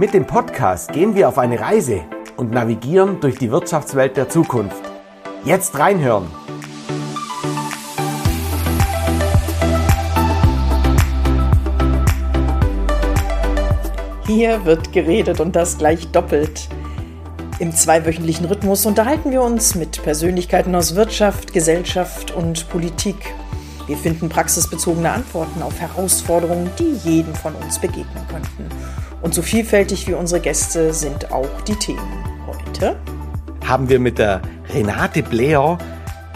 Mit dem Podcast gehen wir auf eine Reise und navigieren durch die Wirtschaftswelt der Zukunft. Jetzt reinhören! Hier wird geredet und das gleich doppelt. Im zweiwöchentlichen Rhythmus unterhalten wir uns mit Persönlichkeiten aus Wirtschaft, Gesellschaft und Politik. Wir finden praxisbezogene Antworten auf Herausforderungen, die jedem von uns begegnen könnten. Und so vielfältig wie unsere Gäste sind auch die Themen. Heute haben wir mit der Renate Bleer,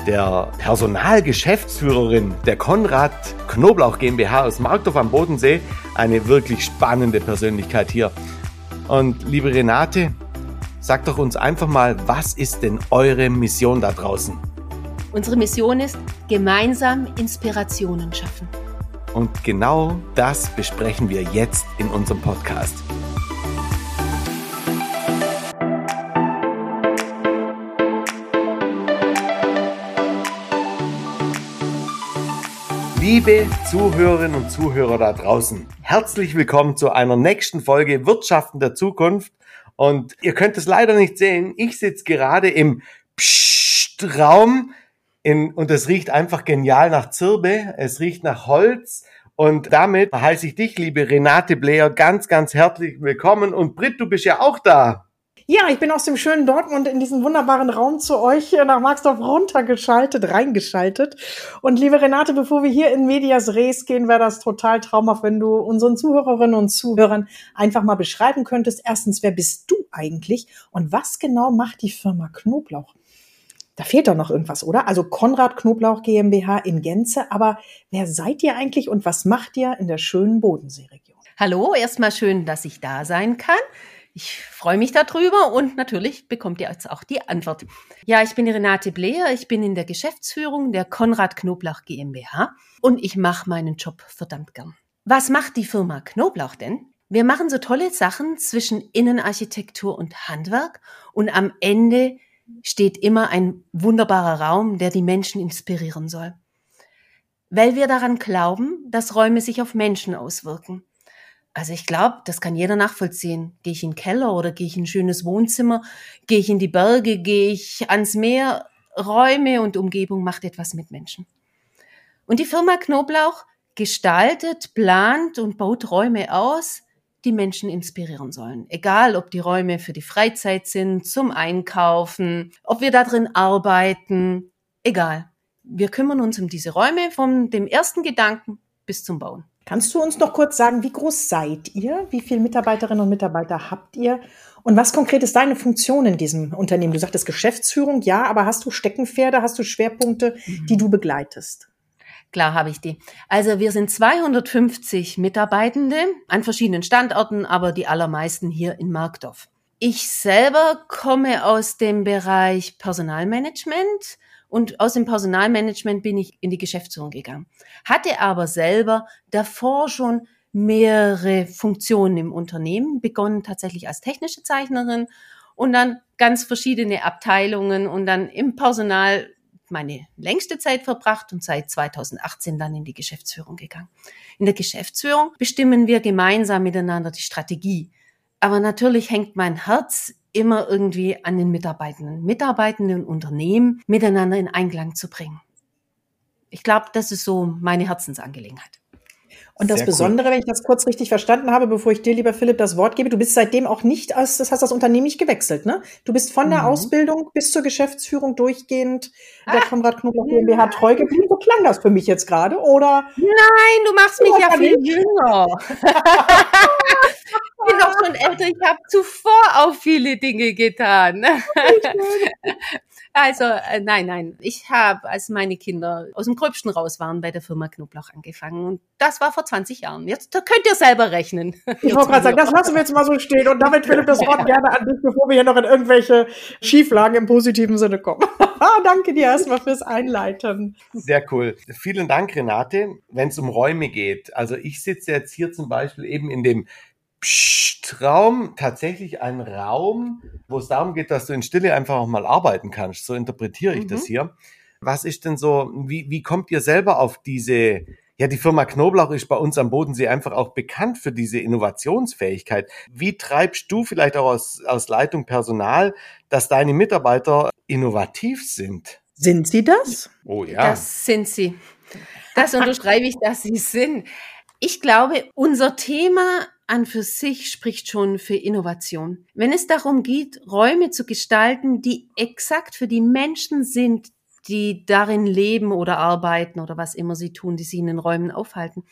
der Personalgeschäftsführerin der Konrad Knoblauch GmbH aus Markdorf am Bodensee, eine wirklich spannende Persönlichkeit hier. Und liebe Renate, sag doch uns einfach mal, was ist denn eure Mission da draußen? Unsere Mission ist, gemeinsam Inspirationen schaffen. Und genau das besprechen wir jetzt in unserem Podcast. Liebe Zuhörerinnen und Zuhörer da draußen, herzlich willkommen zu einer nächsten Folge Wirtschaften der Zukunft. Und ihr könnt es leider nicht sehen, ich sitze gerade im Psst-Raum in, und es riecht einfach genial nach Zirbe, es riecht nach Holz. Und damit heiße ich dich, liebe Renate Blair, ganz, ganz herzlich willkommen. Und Britt, du bist ja auch da. Ja, ich bin aus dem schönen Dortmund in diesen wunderbaren Raum zu euch nach Marxdorf runtergeschaltet, reingeschaltet. Und liebe Renate, bevor wir hier in Medias Res gehen, wäre das total traumhaft, wenn du unseren Zuhörerinnen und Zuhörern einfach mal beschreiben könntest. Erstens, wer bist du eigentlich und was genau macht die Firma Knoblauch? Da fehlt doch noch irgendwas, oder? Also Konrad Knoblauch GmbH in Gänze. Aber wer seid ihr eigentlich und was macht ihr in der schönen Bodenseeregion? Hallo, erstmal schön, dass ich da sein kann. Ich freue mich darüber und natürlich bekommt ihr jetzt auch die Antwort. Ja, ich bin Renate Bleer, ich bin in der Geschäftsführung der Konrad Knoblauch GmbH und ich mache meinen Job verdammt gern. Was macht die Firma Knoblauch denn? Wir machen so tolle Sachen zwischen Innenarchitektur und Handwerk und am Ende steht immer ein wunderbarer Raum, der die Menschen inspirieren soll. Weil wir daran glauben, dass Räume sich auf Menschen auswirken. Also ich glaube, das kann jeder nachvollziehen. Gehe ich in den Keller oder gehe ich in ein schönes Wohnzimmer? Gehe ich in die Berge? Gehe ich ans Meer? Räume und Umgebung macht etwas mit Menschen. Und die Firma Knoblauch gestaltet, plant und baut Räume aus, die Menschen inspirieren sollen. Egal, ob die Räume für die Freizeit sind, zum Einkaufen, ob wir da drin arbeiten, egal. Wir kümmern uns um diese Räume von dem ersten Gedanken bis zum Bauen. Kannst du uns noch kurz sagen, wie groß seid ihr? Wie viele Mitarbeiterinnen und Mitarbeiter habt ihr? Und was konkret ist deine Funktion in diesem Unternehmen? Du sagtest Geschäftsführung, ja, aber hast du Steckenpferde, hast du Schwerpunkte, mhm. die du begleitest? Klar habe ich die. Also wir sind 250 Mitarbeitende an verschiedenen Standorten, aber die allermeisten hier in Markdorf. Ich selber komme aus dem Bereich Personalmanagement und aus dem Personalmanagement bin ich in die Geschäftsführung gegangen. Hatte aber selber davor schon mehrere Funktionen im Unternehmen, begonnen tatsächlich als technische Zeichnerin und dann ganz verschiedene Abteilungen und dann im Personal meine längste Zeit verbracht und seit 2018 dann in die Geschäftsführung gegangen. In der Geschäftsführung bestimmen wir gemeinsam miteinander die Strategie. Aber natürlich hängt mein Herz immer irgendwie an den Mitarbeitenden, Mitarbeitenden Unternehmen miteinander in Einklang zu bringen. Ich glaube, das ist so meine Herzensangelegenheit. Und das Sehr Besondere, cool. wenn ich das kurz richtig verstanden habe, bevor ich dir, lieber Philipp, das Wort gebe, du bist seitdem auch nicht als, das hast das Unternehmen nicht gewechselt, ne? Du bist von der mhm. Ausbildung bis zur Geschäftsführung durchgehend der ah, Konrad Knoblauch GmbH treu geblieben. So klang das für mich jetzt gerade, oder? Nein, du machst mich ja viel jünger. ich bin doch schon älter, ich habe zuvor auch viele Dinge getan. Also äh, nein, nein. Ich habe, als meine Kinder aus dem Gröbsten raus waren, bei der Firma Knoblauch angefangen. Und das war vor 20 Jahren. Jetzt da könnt ihr selber rechnen. Ich wollte gerade sagen, das lassen wir jetzt mal so stehen. Und damit, Philipp, das Wort gerne an dich, bevor wir hier noch in irgendwelche Schieflagen im positiven Sinne kommen. Danke dir erstmal fürs Einleiten. Sehr cool. Vielen Dank, Renate. Wenn es um Räume geht, also ich sitze jetzt hier zum Beispiel eben in dem Traum tatsächlich ein Raum, wo es darum geht, dass du in Stille einfach auch mal arbeiten kannst. So interpretiere ich mhm. das hier. Was ist denn so, wie, wie kommt ihr selber auf diese Ja, die Firma Knoblauch ist bei uns am Bodensee einfach auch bekannt für diese Innovationsfähigkeit. Wie treibst du vielleicht auch aus, aus Leitung Personal, dass deine Mitarbeiter innovativ sind? Sind sie das? Oh ja. Das sind sie. Das unterschreibe ich, dass sie sind. Ich glaube, unser Thema an für sich spricht schon für Innovation. Wenn es darum geht, Räume zu gestalten, die exakt für die Menschen sind, die darin leben oder arbeiten oder was immer sie tun, die sie in den Räumen aufhalten,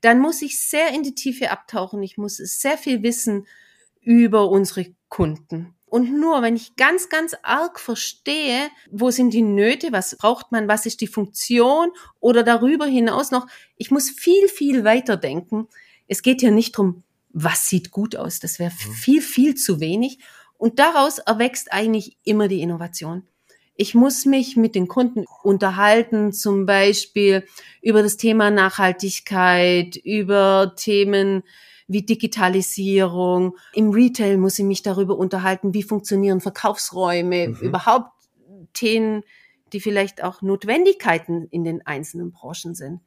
dann muss ich sehr in die Tiefe abtauchen. Ich muss sehr viel wissen über unsere Kunden. Und nur wenn ich ganz, ganz arg verstehe, wo sind die Nöte, was braucht man, was ist die Funktion oder darüber hinaus noch, ich muss viel, viel weiter denken. Es geht hier nicht drum, was sieht gut aus, das wäre mhm. viel, viel zu wenig. Und daraus erwächst eigentlich immer die Innovation. Ich muss mich mit den Kunden unterhalten, zum Beispiel über das Thema Nachhaltigkeit, über Themen wie Digitalisierung. Im Retail muss ich mich darüber unterhalten, wie funktionieren Verkaufsräume, mhm. überhaupt Themen, die vielleicht auch Notwendigkeiten in den einzelnen Branchen sind.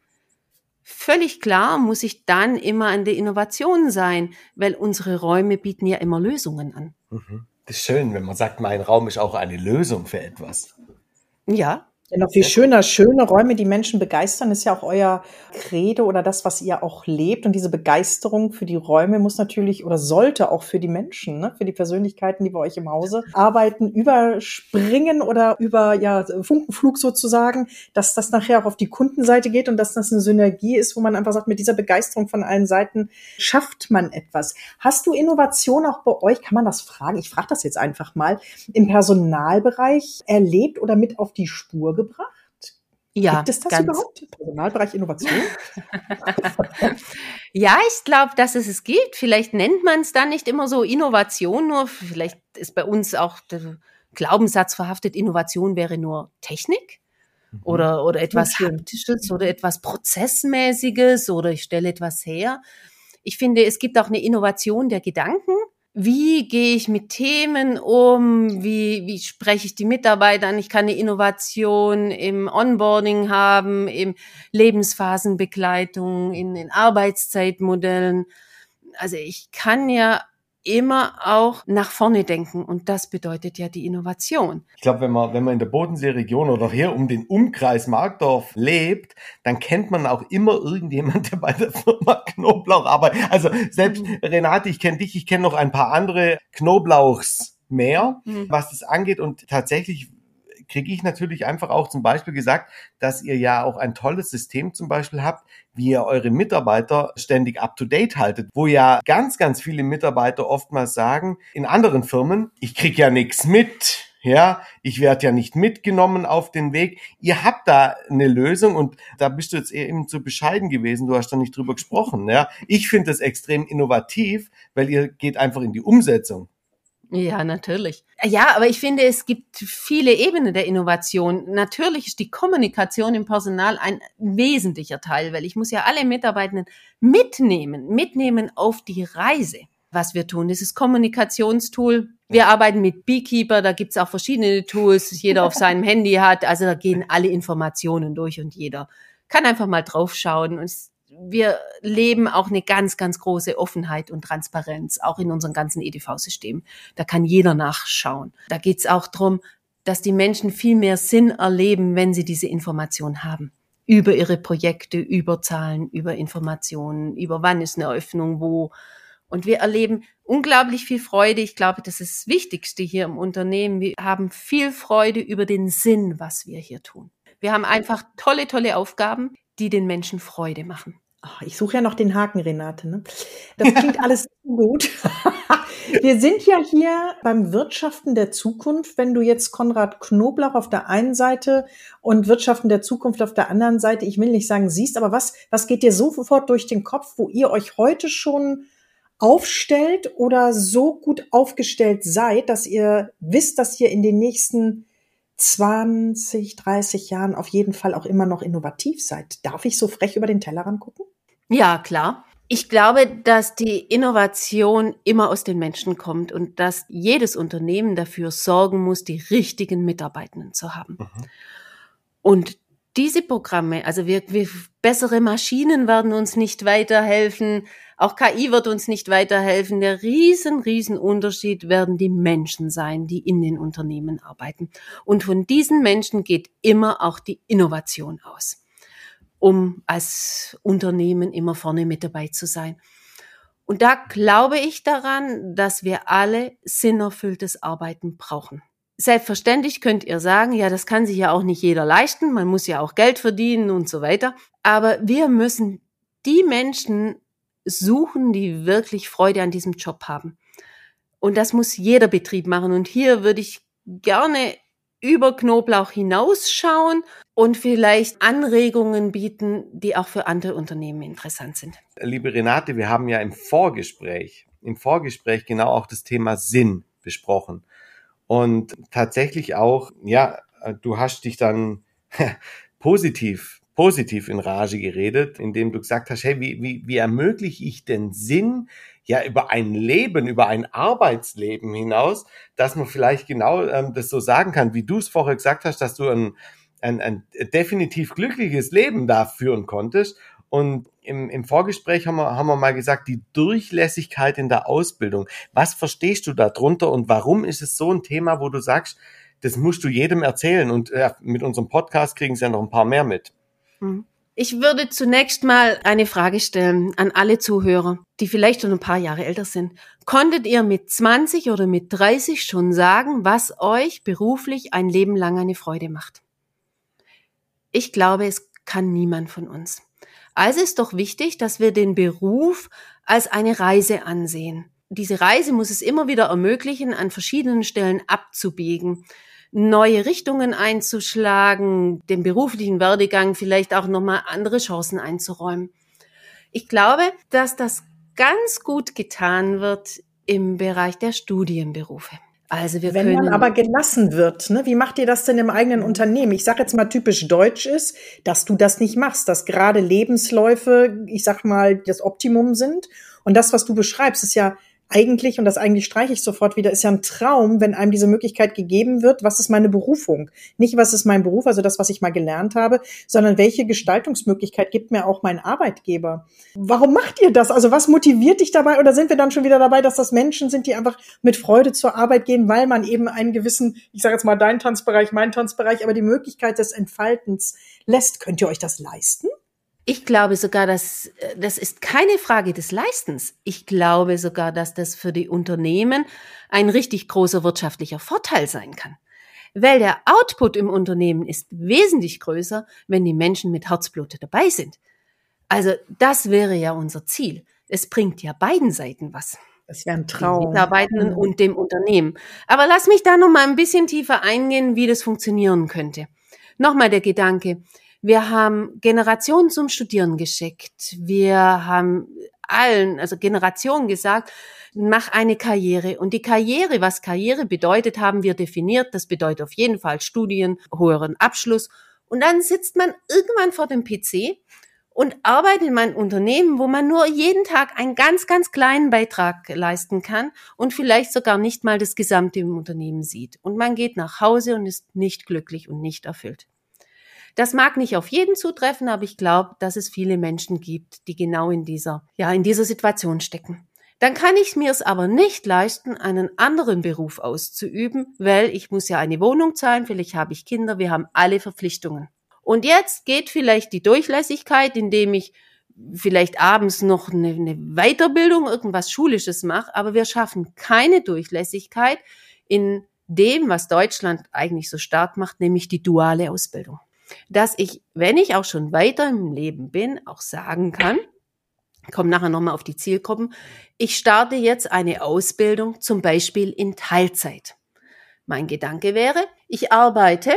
Völlig klar muss ich dann immer an der Innovation sein, weil unsere Räume bieten ja immer Lösungen an. Mhm. Das ist schön, wenn man sagt, mein Raum ist auch eine Lösung für etwas. Ja, ja, noch viel schöner, schöne Räume, die Menschen begeistern, ist ja auch euer Credo oder das, was ihr auch lebt. Und diese Begeisterung für die Räume muss natürlich oder sollte auch für die Menschen, ne, für die Persönlichkeiten, die bei euch im Hause arbeiten, überspringen oder über ja, Funkenflug sozusagen, dass das nachher auch auf die Kundenseite geht und dass das eine Synergie ist, wo man einfach sagt, mit dieser Begeisterung von allen Seiten schafft man etwas. Hast du Innovation auch bei euch, kann man das fragen? Ich frage das jetzt einfach mal, im Personalbereich erlebt oder mit auf die Spur gebracht? Ja, Gibt es das ganz überhaupt? Personalbereich Innovation? ja, ich glaube, dass es es gibt. Vielleicht nennt man es dann nicht immer so Innovation, nur vielleicht ist bei uns auch der Glaubenssatz verhaftet, Innovation wäre nur Technik mhm. oder, oder etwas Haptisches oder etwas Prozessmäßiges oder ich stelle etwas her. Ich finde, es gibt auch eine Innovation der Gedanken wie gehe ich mit Themen um, wie, wie spreche ich die Mitarbeiter an. Ich kann eine Innovation im Onboarding haben, im Lebensphasenbegleitung, in den Arbeitszeitmodellen. Also ich kann ja immer auch nach vorne denken und das bedeutet ja die Innovation. Ich glaube, wenn man wenn man in der Bodenseeregion oder hier um den Umkreis Markdorf lebt, dann kennt man auch immer irgendjemand, der bei der Firma Knoblauch arbeitet. Also selbst mhm. Renate, ich kenne dich, ich kenne noch ein paar andere Knoblauchs mehr, mhm. was das angeht und tatsächlich kriege ich natürlich einfach auch zum Beispiel gesagt, dass ihr ja auch ein tolles System zum Beispiel habt, wie ihr eure Mitarbeiter ständig up-to-date haltet, wo ja ganz, ganz viele Mitarbeiter oftmals sagen, in anderen Firmen, ich krieg ja nichts mit. Ja, ich werde ja nicht mitgenommen auf den Weg. Ihr habt da eine Lösung und da bist du jetzt eben zu bescheiden gewesen. Du hast da nicht drüber gesprochen. Ja, ich finde das extrem innovativ, weil ihr geht einfach in die Umsetzung. Ja, natürlich. Ja, aber ich finde, es gibt viele Ebenen der Innovation. Natürlich ist die Kommunikation im Personal ein wesentlicher Teil, weil ich muss ja alle Mitarbeitenden mitnehmen, mitnehmen auf die Reise. Was wir tun, das ist Kommunikationstool. Wir arbeiten mit Beekeeper, da gibt's auch verschiedene Tools, jeder auf seinem Handy hat. Also da gehen alle Informationen durch und jeder kann einfach mal draufschauen. Und wir leben auch eine ganz, ganz große Offenheit und Transparenz, auch in unserem ganzen EDV-System. Da kann jeder nachschauen. Da geht's auch drum, dass die Menschen viel mehr Sinn erleben, wenn sie diese Information haben. Über ihre Projekte, über Zahlen, über Informationen, über wann ist eine Öffnung, wo. Und wir erleben unglaublich viel Freude. Ich glaube, das ist das Wichtigste hier im Unternehmen. Wir haben viel Freude über den Sinn, was wir hier tun. Wir haben einfach tolle, tolle Aufgaben, die den Menschen Freude machen. Ich suche ja noch den Haken, Renate. Ne? Das klingt alles gut. Wir sind ja hier beim Wirtschaften der Zukunft. Wenn du jetzt Konrad Knoblauch auf der einen Seite und Wirtschaften der Zukunft auf der anderen Seite, ich will nicht sagen siehst, aber was, was geht dir sofort durch den Kopf, wo ihr euch heute schon aufstellt oder so gut aufgestellt seid, dass ihr wisst, dass ihr in den nächsten 20, 30 Jahren auf jeden Fall auch immer noch innovativ seid. Darf ich so frech über den Tellerrand gucken? Ja, klar. Ich glaube, dass die Innovation immer aus den Menschen kommt und dass jedes Unternehmen dafür sorgen muss, die richtigen Mitarbeitenden zu haben. Mhm. Und diese Programme, also wir, wir bessere Maschinen werden uns nicht weiterhelfen, auch KI wird uns nicht weiterhelfen. Der riesen, riesen Unterschied werden die Menschen sein, die in den Unternehmen arbeiten. Und von diesen Menschen geht immer auch die Innovation aus, um als Unternehmen immer vorne mit dabei zu sein. Und da glaube ich daran, dass wir alle sinnerfülltes Arbeiten brauchen. Selbstverständlich könnt ihr sagen, ja, das kann sich ja auch nicht jeder leisten, man muss ja auch Geld verdienen und so weiter. Aber wir müssen die Menschen suchen, die wirklich Freude an diesem Job haben. Und das muss jeder Betrieb machen. Und hier würde ich gerne über Knoblauch hinausschauen und vielleicht Anregungen bieten, die auch für andere Unternehmen interessant sind. Liebe Renate, wir haben ja im Vorgespräch, im Vorgespräch genau auch das Thema Sinn besprochen. Und tatsächlich auch, ja, du hast dich dann positiv, positiv in Rage geredet, indem du gesagt hast, hey, wie, wie, wie ermögliche ich denn Sinn ja über ein Leben, über ein Arbeitsleben hinaus, dass man vielleicht genau ähm, das so sagen kann, wie du es vorher gesagt hast, dass du ein, ein, ein definitiv glückliches Leben da führen konntest. Und im, im Vorgespräch haben wir, haben wir mal gesagt, die Durchlässigkeit in der Ausbildung. Was verstehst du darunter und warum ist es so ein Thema, wo du sagst, das musst du jedem erzählen und äh, mit unserem Podcast kriegen sie ja noch ein paar mehr mit. Hm. Ich würde zunächst mal eine Frage stellen an alle Zuhörer, die vielleicht schon ein paar Jahre älter sind. Konntet ihr mit 20 oder mit 30 schon sagen, was euch beruflich ein Leben lang eine Freude macht? Ich glaube, es kann niemand von uns. Also ist doch wichtig, dass wir den Beruf als eine Reise ansehen. Diese Reise muss es immer wieder ermöglichen, an verschiedenen Stellen abzubiegen, neue Richtungen einzuschlagen, dem beruflichen Werdegang vielleicht auch nochmal andere Chancen einzuräumen. Ich glaube, dass das ganz gut getan wird im Bereich der Studienberufe. Also wir Wenn können man aber gelassen wird, ne? wie macht ihr das denn im eigenen Unternehmen? Ich sage jetzt mal typisch deutsch ist, dass du das nicht machst, dass gerade Lebensläufe, ich sag mal, das Optimum sind. Und das, was du beschreibst, ist ja eigentlich, und das eigentlich streiche ich sofort wieder, ist ja ein Traum, wenn einem diese Möglichkeit gegeben wird, was ist meine Berufung? Nicht, was ist mein Beruf, also das, was ich mal gelernt habe, sondern welche Gestaltungsmöglichkeit gibt mir auch mein Arbeitgeber? Warum macht ihr das? Also was motiviert dich dabei? Oder sind wir dann schon wieder dabei, dass das Menschen sind, die einfach mit Freude zur Arbeit gehen, weil man eben einen gewissen, ich sage jetzt mal dein Tanzbereich, mein Tanzbereich, aber die Möglichkeit des Entfaltens lässt? Könnt ihr euch das leisten? Ich glaube sogar, dass äh, das ist keine Frage des Leistens. Ich glaube sogar, dass das für die Unternehmen ein richtig großer wirtschaftlicher Vorteil sein kann. Weil der Output im Unternehmen ist wesentlich größer, wenn die Menschen mit Herzblut dabei sind. Also das wäre ja unser Ziel. Es bringt ja beiden Seiten was. Das wäre ein Traum. Den Mitarbeitenden mhm. und dem Unternehmen. Aber lass mich da noch mal ein bisschen tiefer eingehen, wie das funktionieren könnte. Nochmal der Gedanke. Wir haben Generationen zum Studieren geschickt. Wir haben allen, also Generationen gesagt, mach eine Karriere. Und die Karriere, was Karriere bedeutet, haben wir definiert. Das bedeutet auf jeden Fall Studien, höheren Abschluss. Und dann sitzt man irgendwann vor dem PC und arbeitet in einem Unternehmen, wo man nur jeden Tag einen ganz, ganz kleinen Beitrag leisten kann und vielleicht sogar nicht mal das Gesamte im Unternehmen sieht. Und man geht nach Hause und ist nicht glücklich und nicht erfüllt. Das mag nicht auf jeden zutreffen, aber ich glaube, dass es viele Menschen gibt, die genau in dieser, ja, in dieser Situation stecken. Dann kann ich mir es aber nicht leisten, einen anderen Beruf auszuüben, weil ich muss ja eine Wohnung zahlen, vielleicht habe ich Kinder, wir haben alle Verpflichtungen. Und jetzt geht vielleicht die Durchlässigkeit, indem ich vielleicht abends noch eine, eine Weiterbildung, irgendwas Schulisches mache, aber wir schaffen keine Durchlässigkeit in dem, was Deutschland eigentlich so stark macht, nämlich die duale Ausbildung dass ich, wenn ich auch schon weiter im Leben bin, auch sagen kann, komme nachher nochmal auf die Zielgruppen, ich starte jetzt eine Ausbildung zum Beispiel in Teilzeit. Mein Gedanke wäre, ich arbeite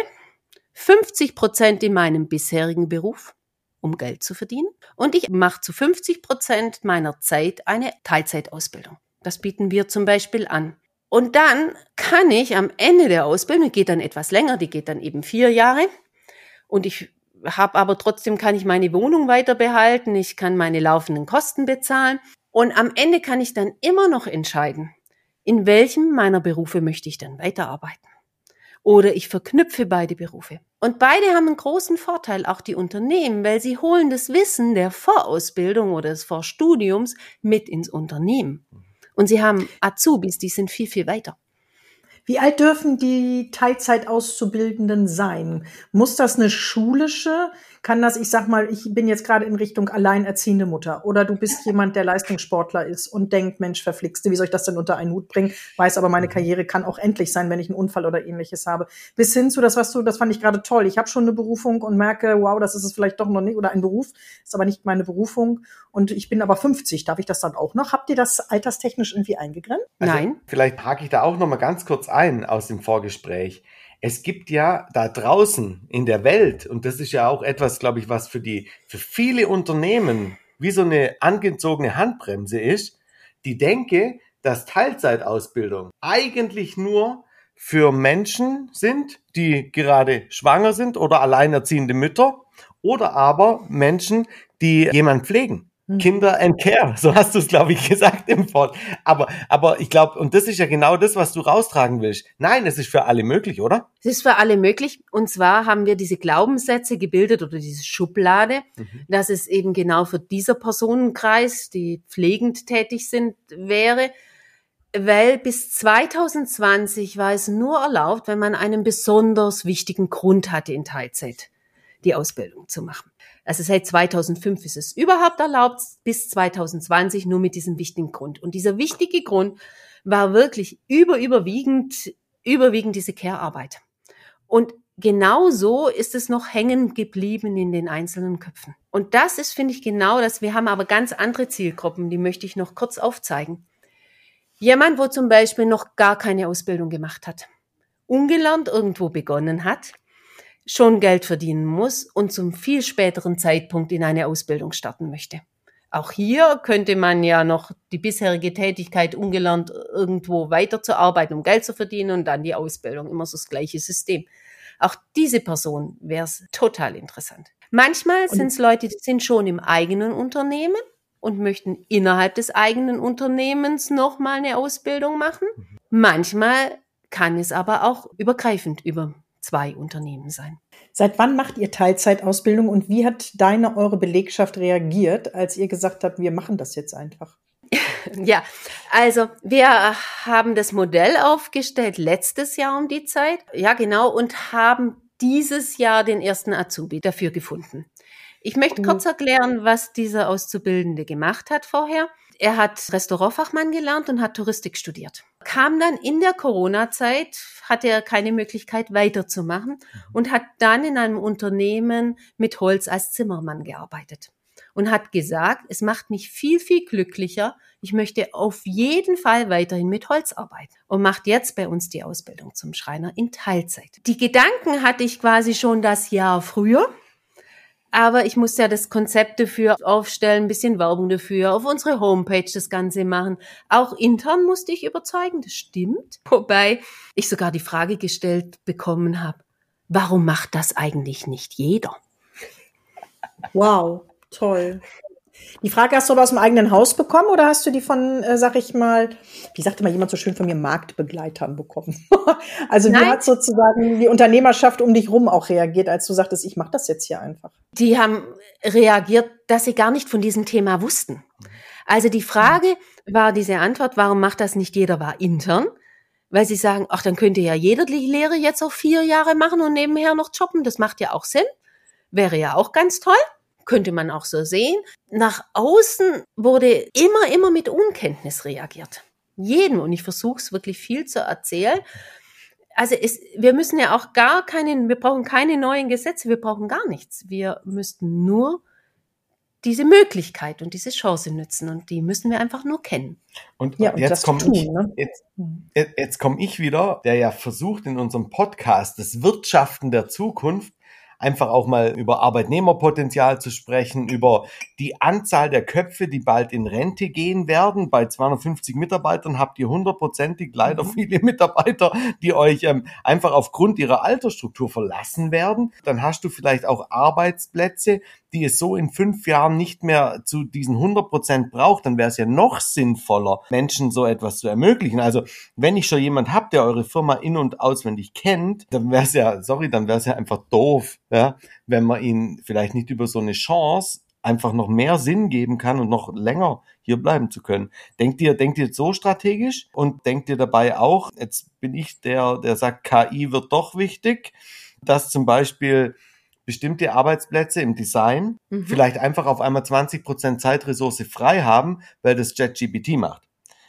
50 Prozent in meinem bisherigen Beruf, um Geld zu verdienen, und ich mache zu 50 Prozent meiner Zeit eine Teilzeitausbildung. Das bieten wir zum Beispiel an. Und dann kann ich am Ende der Ausbildung, die geht dann etwas länger, die geht dann eben vier Jahre, und ich habe aber trotzdem kann ich meine Wohnung weiter behalten, ich kann meine laufenden Kosten bezahlen und am Ende kann ich dann immer noch entscheiden, in welchem meiner Berufe möchte ich dann weiterarbeiten. oder ich verknüpfe beide Berufe. Und beide haben einen großen Vorteil, auch die Unternehmen, weil sie holen das Wissen der Vorausbildung oder des Vorstudiums mit ins Unternehmen. Und sie haben Azubis, die sind viel, viel weiter. Wie alt dürfen die Teilzeitauszubildenden sein? Muss das eine schulische kann das, ich sag mal, ich bin jetzt gerade in Richtung alleinerziehende Mutter oder du bist jemand, der Leistungssportler ist und denkt, Mensch, verflixte, wie soll ich das denn unter einen Hut bringen? Weiß aber, meine. Karriere kann auch endlich sein, wenn ich einen Unfall oder ähnliches habe. Bis hin zu das, was du, das fand ich gerade toll. Ich habe schon eine Berufung und merke, wow, das ist es vielleicht doch noch nicht oder ein Beruf, ist aber nicht meine Berufung und ich bin aber 50. Darf ich das dann auch noch? Habt ihr das alterstechnisch irgendwie eingegrenzt? Also, Nein. Vielleicht hake ich da auch noch mal ganz kurz ein aus dem Vorgespräch es gibt ja da draußen in der Welt, und das ist ja auch etwas, glaube ich, was für die, für viele Unternehmen wie so eine angezogene Handbremse ist, die denke, dass Teilzeitausbildung eigentlich nur für Menschen sind, die gerade schwanger sind oder alleinerziehende Mütter oder aber Menschen, die jemand pflegen. Hm. Kinder and Care, so hast du es, glaube ich, gesagt im Fort. Aber, aber ich glaube, und das ist ja genau das, was du raustragen willst. Nein, es ist für alle möglich, oder? Es ist für alle möglich. Und zwar haben wir diese Glaubenssätze gebildet oder diese Schublade, mhm. dass es eben genau für dieser Personenkreis, die pflegend tätig sind, wäre. Weil bis 2020 war es nur erlaubt, wenn man einen besonders wichtigen Grund hatte in Teilzeit, die Ausbildung zu machen. Also seit 2005 ist es überhaupt erlaubt, bis 2020 nur mit diesem wichtigen Grund. Und dieser wichtige Grund war wirklich über, überwiegend, überwiegend diese Care-Arbeit. Und genau so ist es noch hängen geblieben in den einzelnen Köpfen. Und das ist, finde ich, genau das. Wir haben aber ganz andere Zielgruppen, die möchte ich noch kurz aufzeigen. Jemand, wo zum Beispiel noch gar keine Ausbildung gemacht hat, ungelernt irgendwo begonnen hat, schon Geld verdienen muss und zum viel späteren Zeitpunkt in eine Ausbildung starten möchte. Auch hier könnte man ja noch die bisherige Tätigkeit ungelernt irgendwo weiterzuarbeiten, um Geld zu verdienen und dann die Ausbildung. Immer so das gleiche System. Auch diese Person wäre es total interessant. Manchmal sind es Leute, die sind schon im eigenen Unternehmen und möchten innerhalb des eigenen Unternehmens nochmal eine Ausbildung machen. Mhm. Manchmal kann es aber auch übergreifend über zwei Unternehmen sein. Seit wann macht ihr Teilzeitausbildung und wie hat deine, eure Belegschaft reagiert, als ihr gesagt habt, wir machen das jetzt einfach? Ja, also wir haben das Modell aufgestellt letztes Jahr um die Zeit. Ja, genau, und haben dieses Jahr den ersten Azubi dafür gefunden. Ich möchte mhm. kurz erklären, was dieser Auszubildende gemacht hat vorher. Er hat Restaurantfachmann gelernt und hat Touristik studiert. Kam dann in der Corona-Zeit, hatte er keine Möglichkeit weiterzumachen mhm. und hat dann in einem Unternehmen mit Holz als Zimmermann gearbeitet und hat gesagt, es macht mich viel, viel glücklicher. Ich möchte auf jeden Fall weiterhin mit Holz arbeiten und macht jetzt bei uns die Ausbildung zum Schreiner in Teilzeit. Die Gedanken hatte ich quasi schon das Jahr früher aber ich musste ja das Konzept dafür aufstellen, ein bisschen Werbung dafür, auf unsere Homepage das Ganze machen. Auch intern musste ich überzeugen, das stimmt. Wobei ich sogar die Frage gestellt bekommen habe, warum macht das eigentlich nicht jeder? Wow, toll. Die Frage hast du aber aus dem eigenen Haus bekommen oder hast du die von, äh, sag ich mal, wie sagte mal jemand so schön von mir, Marktbegleitern bekommen? also Nein. wie hat sozusagen die Unternehmerschaft um dich rum auch reagiert, als du sagtest, ich mache das jetzt hier einfach? Die haben reagiert, dass sie gar nicht von diesem Thema wussten. Also die Frage war diese Antwort, warum macht das nicht jeder, war intern. Weil sie sagen, ach, dann könnte ja jeder die Lehre jetzt auch vier Jahre machen und nebenher noch jobben. Das macht ja auch Sinn. Wäre ja auch ganz toll könnte man auch so sehen. Nach außen wurde immer, immer mit Unkenntnis reagiert. Jeden. Und ich versuche es wirklich viel zu erzählen. Also es, wir müssen ja auch gar keine, wir brauchen keine neuen Gesetze, wir brauchen gar nichts. Wir müssten nur diese Möglichkeit und diese Chance nützen und die müssen wir einfach nur kennen. Und, ja, und jetzt komme ich, ne? jetzt, jetzt komme ich wieder, der ja versucht in unserem Podcast das Wirtschaften der Zukunft einfach auch mal über Arbeitnehmerpotenzial zu sprechen, über die Anzahl der Köpfe, die bald in Rente gehen werden. Bei 250 Mitarbeitern habt ihr hundertprozentig leider mhm. viele Mitarbeiter, die euch ähm, einfach aufgrund ihrer Altersstruktur verlassen werden. Dann hast du vielleicht auch Arbeitsplätze, die es so in fünf Jahren nicht mehr zu diesen 100 Prozent braucht, dann wäre es ja noch sinnvoller, Menschen so etwas zu ermöglichen. Also wenn ich schon jemand habe, der eure Firma in- und auswendig kennt, dann wäre es ja, sorry, dann wäre es ja einfach doof, ja, wenn man ihn vielleicht nicht über so eine Chance einfach noch mehr Sinn geben kann und noch länger hier bleiben zu können. Denkt ihr, denkt ihr so strategisch und denkt ihr dabei auch, jetzt bin ich der, der sagt, KI wird doch wichtig, dass zum Beispiel bestimmte Arbeitsplätze im Design mhm. vielleicht einfach auf einmal 20 Prozent Zeitressource frei haben, weil das JetGPT macht.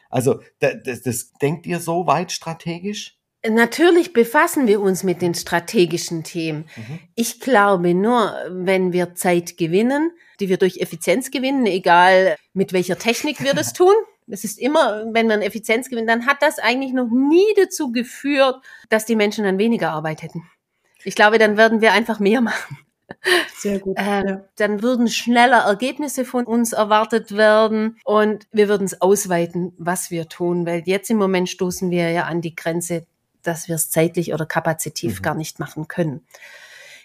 Also das, das, das denkt ihr so weit strategisch? Natürlich befassen wir uns mit den strategischen Themen. Mhm. Ich glaube nur, wenn wir Zeit gewinnen, die wir durch Effizienz gewinnen, egal mit welcher Technik wir das tun. Es ist immer, wenn man Effizienz gewinnt, dann hat das eigentlich noch nie dazu geführt, dass die Menschen dann weniger Arbeit hätten. Ich glaube, dann werden wir einfach mehr machen. Sehr gut. Äh, ja. Dann würden schneller Ergebnisse von uns erwartet werden und wir würden es ausweiten, was wir tun, weil jetzt im Moment stoßen wir ja an die Grenze, dass wir es zeitlich oder kapazitiv mhm. gar nicht machen können.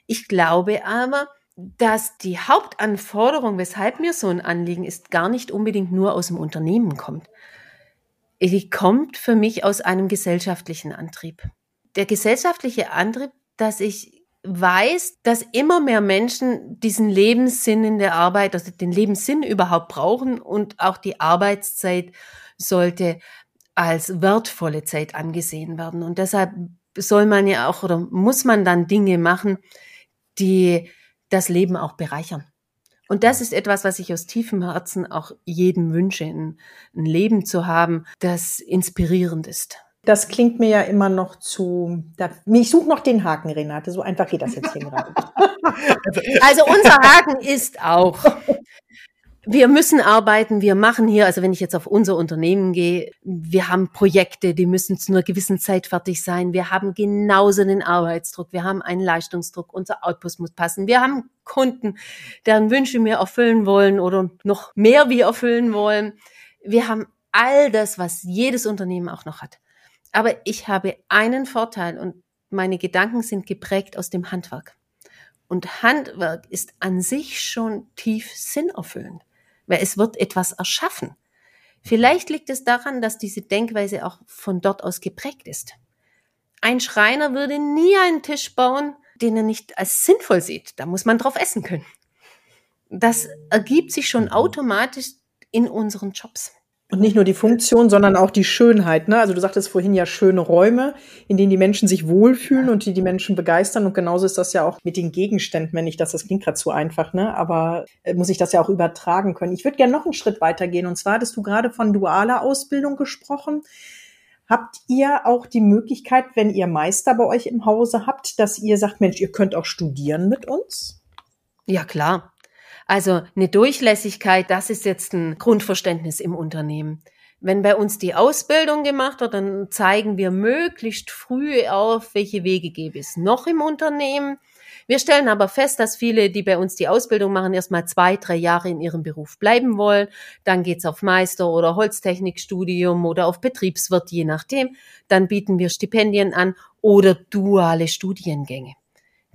Ich glaube aber, dass die Hauptanforderung, weshalb mir so ein Anliegen ist, gar nicht unbedingt nur aus dem Unternehmen kommt. Die kommt für mich aus einem gesellschaftlichen Antrieb. Der gesellschaftliche Antrieb, dass ich weiß, dass immer mehr Menschen diesen Lebenssinn in der Arbeit, also den Lebenssinn überhaupt brauchen und auch die Arbeitszeit sollte als wertvolle Zeit angesehen werden. Und deshalb soll man ja auch oder muss man dann Dinge machen, die das Leben auch bereichern. Und das ist etwas, was ich aus tiefem Herzen auch jedem wünsche, ein, Leben zu haben, das inspirierend ist. Das klingt mir ja immer noch zu. Da, ich suche noch den Haken, Renate. So einfach geht das jetzt hier gerade. Also unser Haken ist auch, wir müssen arbeiten, wir machen hier, also wenn ich jetzt auf unser Unternehmen gehe, wir haben Projekte, die müssen zu einer gewissen Zeit fertig sein. Wir haben genauso den Arbeitsdruck, wir haben einen Leistungsdruck, unser Output muss passen. Wir haben Kunden, deren Wünsche wir erfüllen wollen oder noch mehr wir erfüllen wollen. Wir haben all das, was jedes Unternehmen auch noch hat. Aber ich habe einen Vorteil und meine Gedanken sind geprägt aus dem Handwerk. Und Handwerk ist an sich schon tief sinnerfüllend weil es wird etwas erschaffen. Vielleicht liegt es daran, dass diese Denkweise auch von dort aus geprägt ist. Ein Schreiner würde nie einen Tisch bauen, den er nicht als sinnvoll sieht. Da muss man drauf essen können. Das ergibt sich schon automatisch in unseren Jobs. Und nicht nur die Funktion, sondern auch die Schönheit. Ne? Also du sagtest vorhin ja schöne Räume, in denen die Menschen sich wohlfühlen und die die Menschen begeistern. Und genauso ist das ja auch mit den Gegenständen, wenn ich das, das klingt gerade zu einfach, ne? aber äh, muss ich das ja auch übertragen können. Ich würde gerne noch einen Schritt weitergehen. Und zwar hattest du gerade von dualer Ausbildung gesprochen. Habt ihr auch die Möglichkeit, wenn ihr Meister bei euch im Hause habt, dass ihr sagt, Mensch, ihr könnt auch studieren mit uns? Ja, klar. Also eine Durchlässigkeit, das ist jetzt ein Grundverständnis im Unternehmen. Wenn bei uns die Ausbildung gemacht wird, dann zeigen wir möglichst früh auf, welche Wege gäbe es noch im Unternehmen. Wir stellen aber fest, dass viele, die bei uns die Ausbildung machen, erstmal zwei, drei Jahre in ihrem Beruf bleiben wollen. Dann geht's auf Meister- oder Holztechnikstudium oder auf Betriebswirt, je nachdem. Dann bieten wir Stipendien an oder duale Studiengänge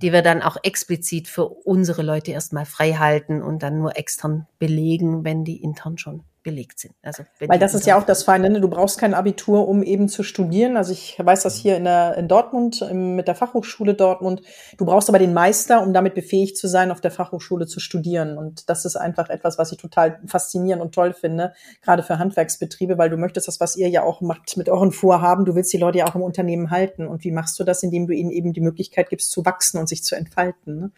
die wir dann auch explizit für unsere Leute erstmal frei halten und dann nur extern belegen, wenn die intern schon belegt sind. Also Weil das ist ja auch das Feine, ne? du brauchst kein Abitur, um eben zu studieren. Also ich weiß das hier in, der, in Dortmund im, mit der Fachhochschule Dortmund. Du brauchst aber den Meister, um damit befähigt zu sein, auf der Fachhochschule zu studieren. Und das ist einfach etwas, was ich total faszinierend und toll finde, gerade für Handwerksbetriebe, weil du möchtest das, was ihr ja auch macht mit euren Vorhaben, du willst die Leute ja auch im Unternehmen halten. Und wie machst du das, indem du ihnen eben die Möglichkeit gibst, zu wachsen und sich zu entfalten? Ne?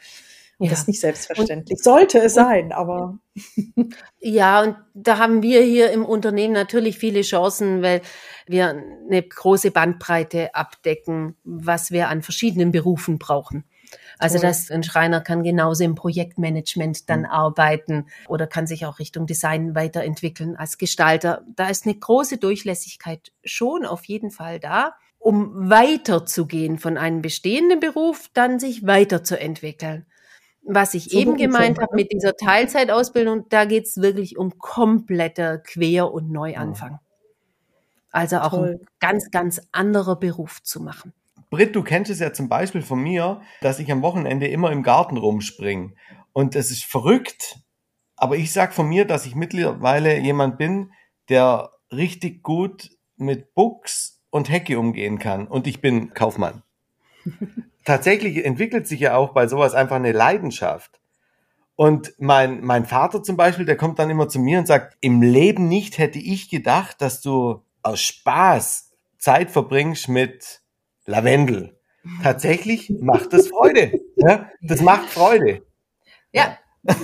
Und ja. das ist nicht selbstverständlich. Und, Sollte es sein, aber. Ja, und da haben wir hier im Unternehmen natürlich viele Chancen, weil wir eine große Bandbreite abdecken, was wir an verschiedenen Berufen brauchen. Also dass ein Schreiner kann genauso im Projektmanagement dann mhm. arbeiten oder kann sich auch Richtung Design weiterentwickeln als Gestalter. Da ist eine große Durchlässigkeit schon auf jeden Fall da, um weiterzugehen von einem bestehenden Beruf, dann sich weiterzuentwickeln. Was ich so eben gemeint habe mit dieser Teilzeitausbildung, da geht's wirklich um kompletter Quer- und Neuanfang. Also auch Toll. ein ganz, ganz anderer Beruf zu machen. Britt, du kennst es ja zum Beispiel von mir, dass ich am Wochenende immer im Garten rumspringe. Und es ist verrückt. Aber ich sag von mir, dass ich mittlerweile jemand bin, der richtig gut mit Books und Hecke umgehen kann. Und ich bin Kaufmann. Tatsächlich entwickelt sich ja auch bei sowas einfach eine Leidenschaft. Und mein, mein Vater zum Beispiel, der kommt dann immer zu mir und sagt, im Leben nicht hätte ich gedacht, dass du aus Spaß Zeit verbringst mit Lavendel. Tatsächlich macht das Freude. Ja? Das macht Freude. Ja,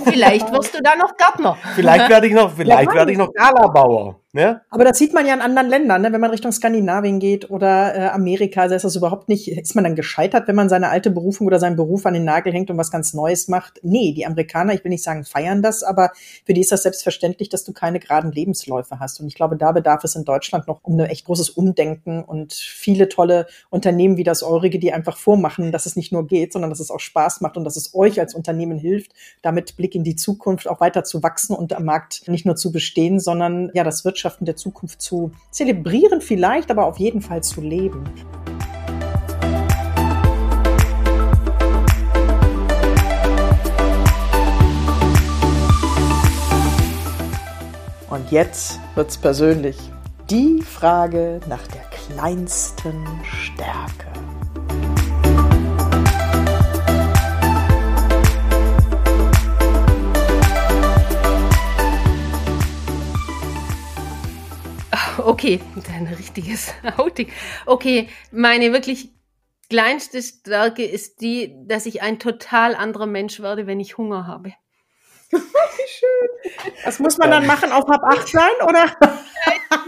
vielleicht wirst du da noch Gärtner. Vielleicht werde ich noch, vielleicht ja, werde ich noch Galabauer. Ne? Aber das sieht man ja in anderen Ländern, ne? wenn man Richtung Skandinavien geht oder äh, Amerika, also ist das überhaupt nicht, ist man dann gescheitert, wenn man seine alte Berufung oder seinen Beruf an den Nagel hängt und was ganz Neues macht? Nee, die Amerikaner, ich will nicht sagen feiern das, aber für die ist das selbstverständlich, dass du keine geraden Lebensläufe hast. Und ich glaube, da bedarf es in Deutschland noch um ein echt großes Umdenken und viele tolle Unternehmen wie das Eurige, die einfach vormachen, dass es nicht nur geht, sondern dass es auch Spaß macht und dass es euch als Unternehmen hilft, damit Blick in die Zukunft auch weiter zu wachsen und am Markt nicht nur zu bestehen, sondern ja, das Wirtschaft Wirtschaften der Zukunft zu zelebrieren vielleicht, aber auf jeden Fall zu leben. Und jetzt wird's persönlich. Die Frage nach der kleinsten Stärke. Okay, ein richtiges Outing. Okay, meine wirklich kleinste Stärke ist die, dass ich ein total anderer Mensch werde, wenn ich Hunger habe. Wie schön. Was muss man dann machen? Auf halb acht sein, oder?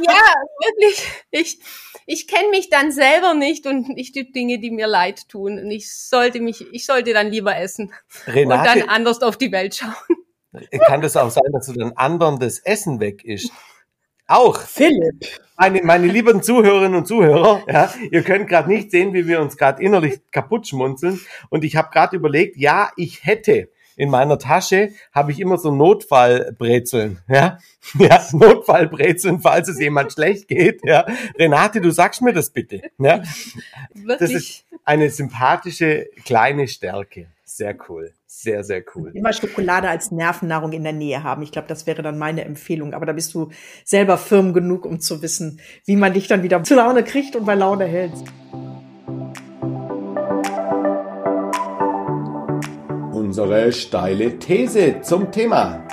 ja, wirklich. Ich, ich kenne mich dann selber nicht und ich tue Dinge, die mir leid tun. Und ich sollte mich, ich sollte dann lieber essen Renate, und dann anders auf die Welt schauen. Kann das auch sein, dass du dann anderen das Essen weg isst? Auch. Philipp. Meine, meine lieben Zuhörerinnen und Zuhörer, ja, ihr könnt gerade nicht sehen, wie wir uns gerade innerlich kaputt schmunzeln. Und ich habe gerade überlegt, ja, ich hätte in meiner Tasche habe ich immer so Notfallbrezeln, ja, ja, Notfallbrezeln, falls es jemand schlecht geht, ja. Renate, du sagst mir das bitte, ja. Wirklich? Das ist eine sympathische kleine Stärke. Sehr cool. Sehr, sehr cool. Immer Schokolade als Nervennahrung in der Nähe haben. Ich glaube, das wäre dann meine Empfehlung. Aber da bist du selber firm genug, um zu wissen, wie man dich dann wieder zu Laune kriegt und bei Laune hält. Unsere steile These zum Thema.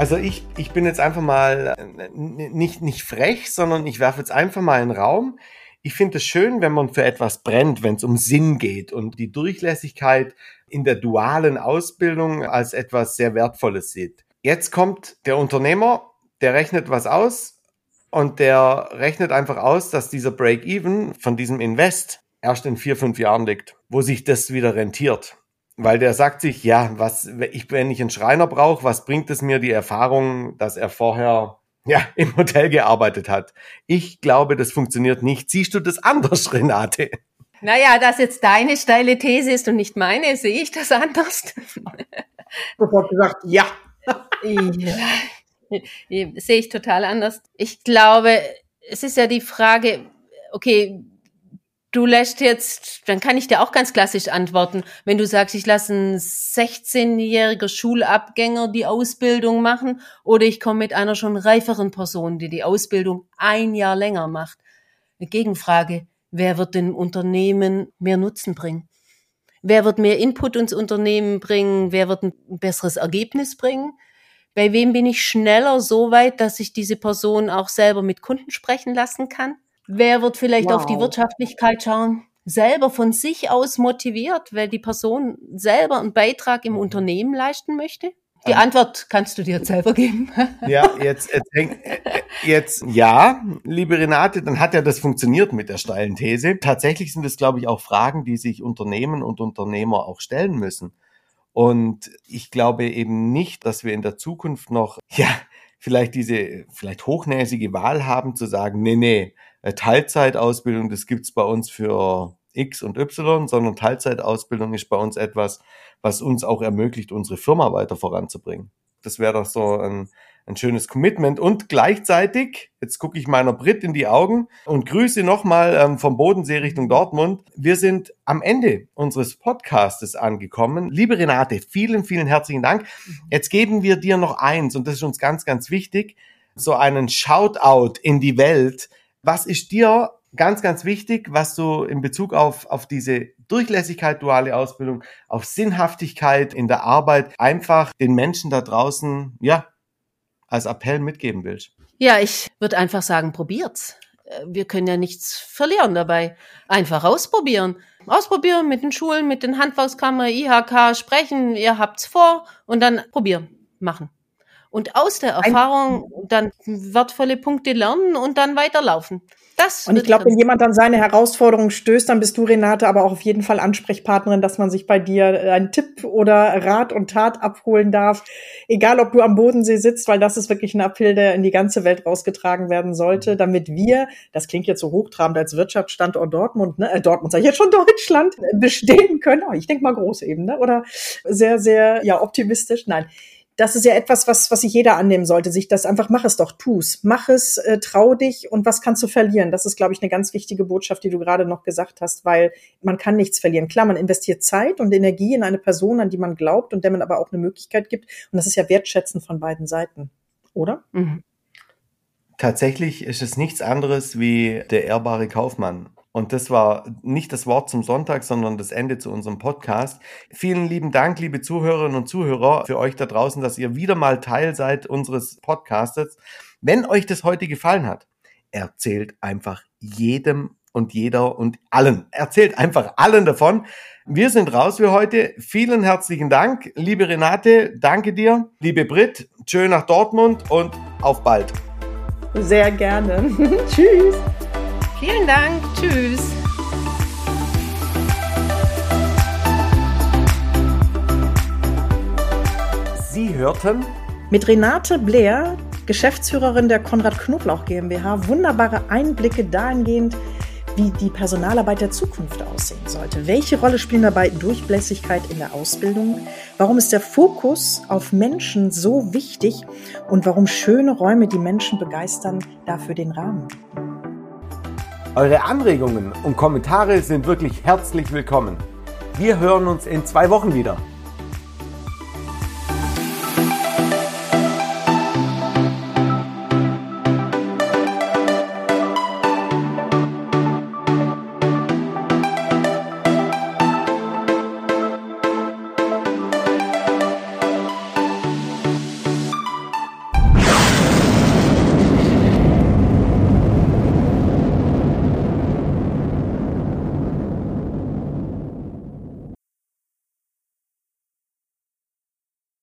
Also ich, ich bin jetzt einfach mal äh, nicht, nicht frech, sondern ich werfe jetzt einfach mal in den Raum. Ich finde es schön, wenn man für etwas brennt, wenn es um Sinn geht und die Durchlässigkeit in der dualen Ausbildung als etwas sehr Wertvolles sieht. Jetzt kommt der Unternehmer, der rechnet was aus und der rechnet einfach aus, dass dieser Break-Even von diesem Invest erst in vier, fünf Jahren liegt, wo sich das wieder rentiert. Weil der sagt sich, ja, was, ich, wenn ich einen Schreiner brauche, was bringt es mir die Erfahrung, dass er vorher ja, im Hotel gearbeitet hat? Ich glaube, das funktioniert nicht. Siehst du das anders, Renate? Naja, dass jetzt deine steile These ist und nicht meine, sehe ich das anders. Sofort gesagt, ja. ja. Sehe ich total anders. Ich glaube, es ist ja die Frage, okay, du lässt jetzt, dann kann ich dir auch ganz klassisch antworten, wenn du sagst, ich lasse einen 16-jähriger Schulabgänger die Ausbildung machen oder ich komme mit einer schon reiferen Person, die die Ausbildung ein Jahr länger macht. Eine Gegenfrage, wer wird dem Unternehmen mehr Nutzen bringen? Wer wird mehr Input ins Unternehmen bringen? Wer wird ein besseres Ergebnis bringen? Bei wem bin ich schneller so weit, dass ich diese Person auch selber mit Kunden sprechen lassen kann? Wer wird vielleicht wow. auf die Wirtschaftlichkeit schauen? Selber von sich aus motiviert, weil die Person selber einen Beitrag im Unternehmen leisten möchte? Die Antwort kannst du dir selber geben. Ja, jetzt, jetzt, jetzt, ja, liebe Renate, dann hat ja das funktioniert mit der steilen These. Tatsächlich sind es, glaube ich, auch Fragen, die sich Unternehmen und Unternehmer auch stellen müssen. Und ich glaube eben nicht, dass wir in der Zukunft noch, ja, vielleicht diese, vielleicht hochnäsige Wahl haben zu sagen, nee, nee, Teilzeitausbildung, das gibt's bei uns für X und Y, sondern Teilzeitausbildung ist bei uns etwas, was uns auch ermöglicht, unsere Firma weiter voranzubringen. Das wäre doch so ein, ein schönes Commitment. Und gleichzeitig, jetzt gucke ich meiner Brit in die Augen und grüße nochmal ähm, vom Bodensee Richtung Dortmund. Wir sind am Ende unseres Podcastes angekommen. Liebe Renate, vielen, vielen herzlichen Dank. Jetzt geben wir dir noch eins und das ist uns ganz, ganz wichtig. So einen Shoutout in die Welt. Was ist dir ganz, ganz wichtig, was du in Bezug auf, auf diese Durchlässigkeit, duale Ausbildung, auf Sinnhaftigkeit in der Arbeit einfach den Menschen da draußen, ja, als Appell mitgeben willst? Ja, ich würde einfach sagen, probiert's. Äh, wir können ja nichts verlieren dabei. Einfach ausprobieren. Ausprobieren mit den Schulen, mit den Handwerkskammer, IHK, sprechen, ihr habt's vor und dann probieren, machen. Und aus der Erfahrung dann wertvolle Punkte lernen und dann weiterlaufen. Das und ich glaube, wenn jemand an seine Herausforderungen stößt, dann bist du, Renate, aber auch auf jeden Fall Ansprechpartnerin, dass man sich bei dir einen Tipp oder Rat und Tat abholen darf. Egal, ob du am Bodensee sitzt, weil das ist wirklich ein Appell, der in die ganze Welt rausgetragen werden sollte, damit wir, das klingt jetzt so hochtrabend als Wirtschaftsstandort Dortmund, ne, äh, Dortmund sag ich jetzt schon Deutschland, bestehen können. Oh, ich denke mal groß eben, ne? oder sehr, sehr, ja, optimistisch. Nein, das ist ja etwas, was, was sich jeder annehmen sollte, sich das einfach, mach es doch, tu's, mach es, äh, trau dich und was kannst du verlieren? Das ist, glaube ich, eine ganz wichtige Botschaft, die du gerade noch gesagt hast, weil man kann nichts verlieren. Klar, man investiert Zeit und Energie in eine Person, an die man glaubt und der man aber auch eine Möglichkeit gibt. Und das ist ja wertschätzen von beiden Seiten, oder? Mhm. Tatsächlich ist es nichts anderes wie der ehrbare Kaufmann. Und das war nicht das Wort zum Sonntag, sondern das Ende zu unserem Podcast. Vielen lieben Dank, liebe Zuhörerinnen und Zuhörer, für euch da draußen, dass ihr wieder mal Teil seid unseres Podcastes. Wenn euch das heute gefallen hat, erzählt einfach jedem und jeder und allen. Erzählt einfach allen davon. Wir sind raus für heute. Vielen herzlichen Dank. Liebe Renate, danke dir. Liebe Brit, schön nach Dortmund und auf bald. Sehr gerne. Tschüss. Vielen Dank. Tschüss. Sie hörten mit Renate Blair, Geschäftsführerin der Konrad Knoblauch GmbH, wunderbare Einblicke dahingehend, wie die Personalarbeit der Zukunft aussehen sollte. Welche Rolle spielen dabei Durchlässigkeit in der Ausbildung? Warum ist der Fokus auf Menschen so wichtig? Und warum schöne Räume die Menschen begeistern, dafür den Rahmen? Eure Anregungen und Kommentare sind wirklich herzlich willkommen. Wir hören uns in zwei Wochen wieder.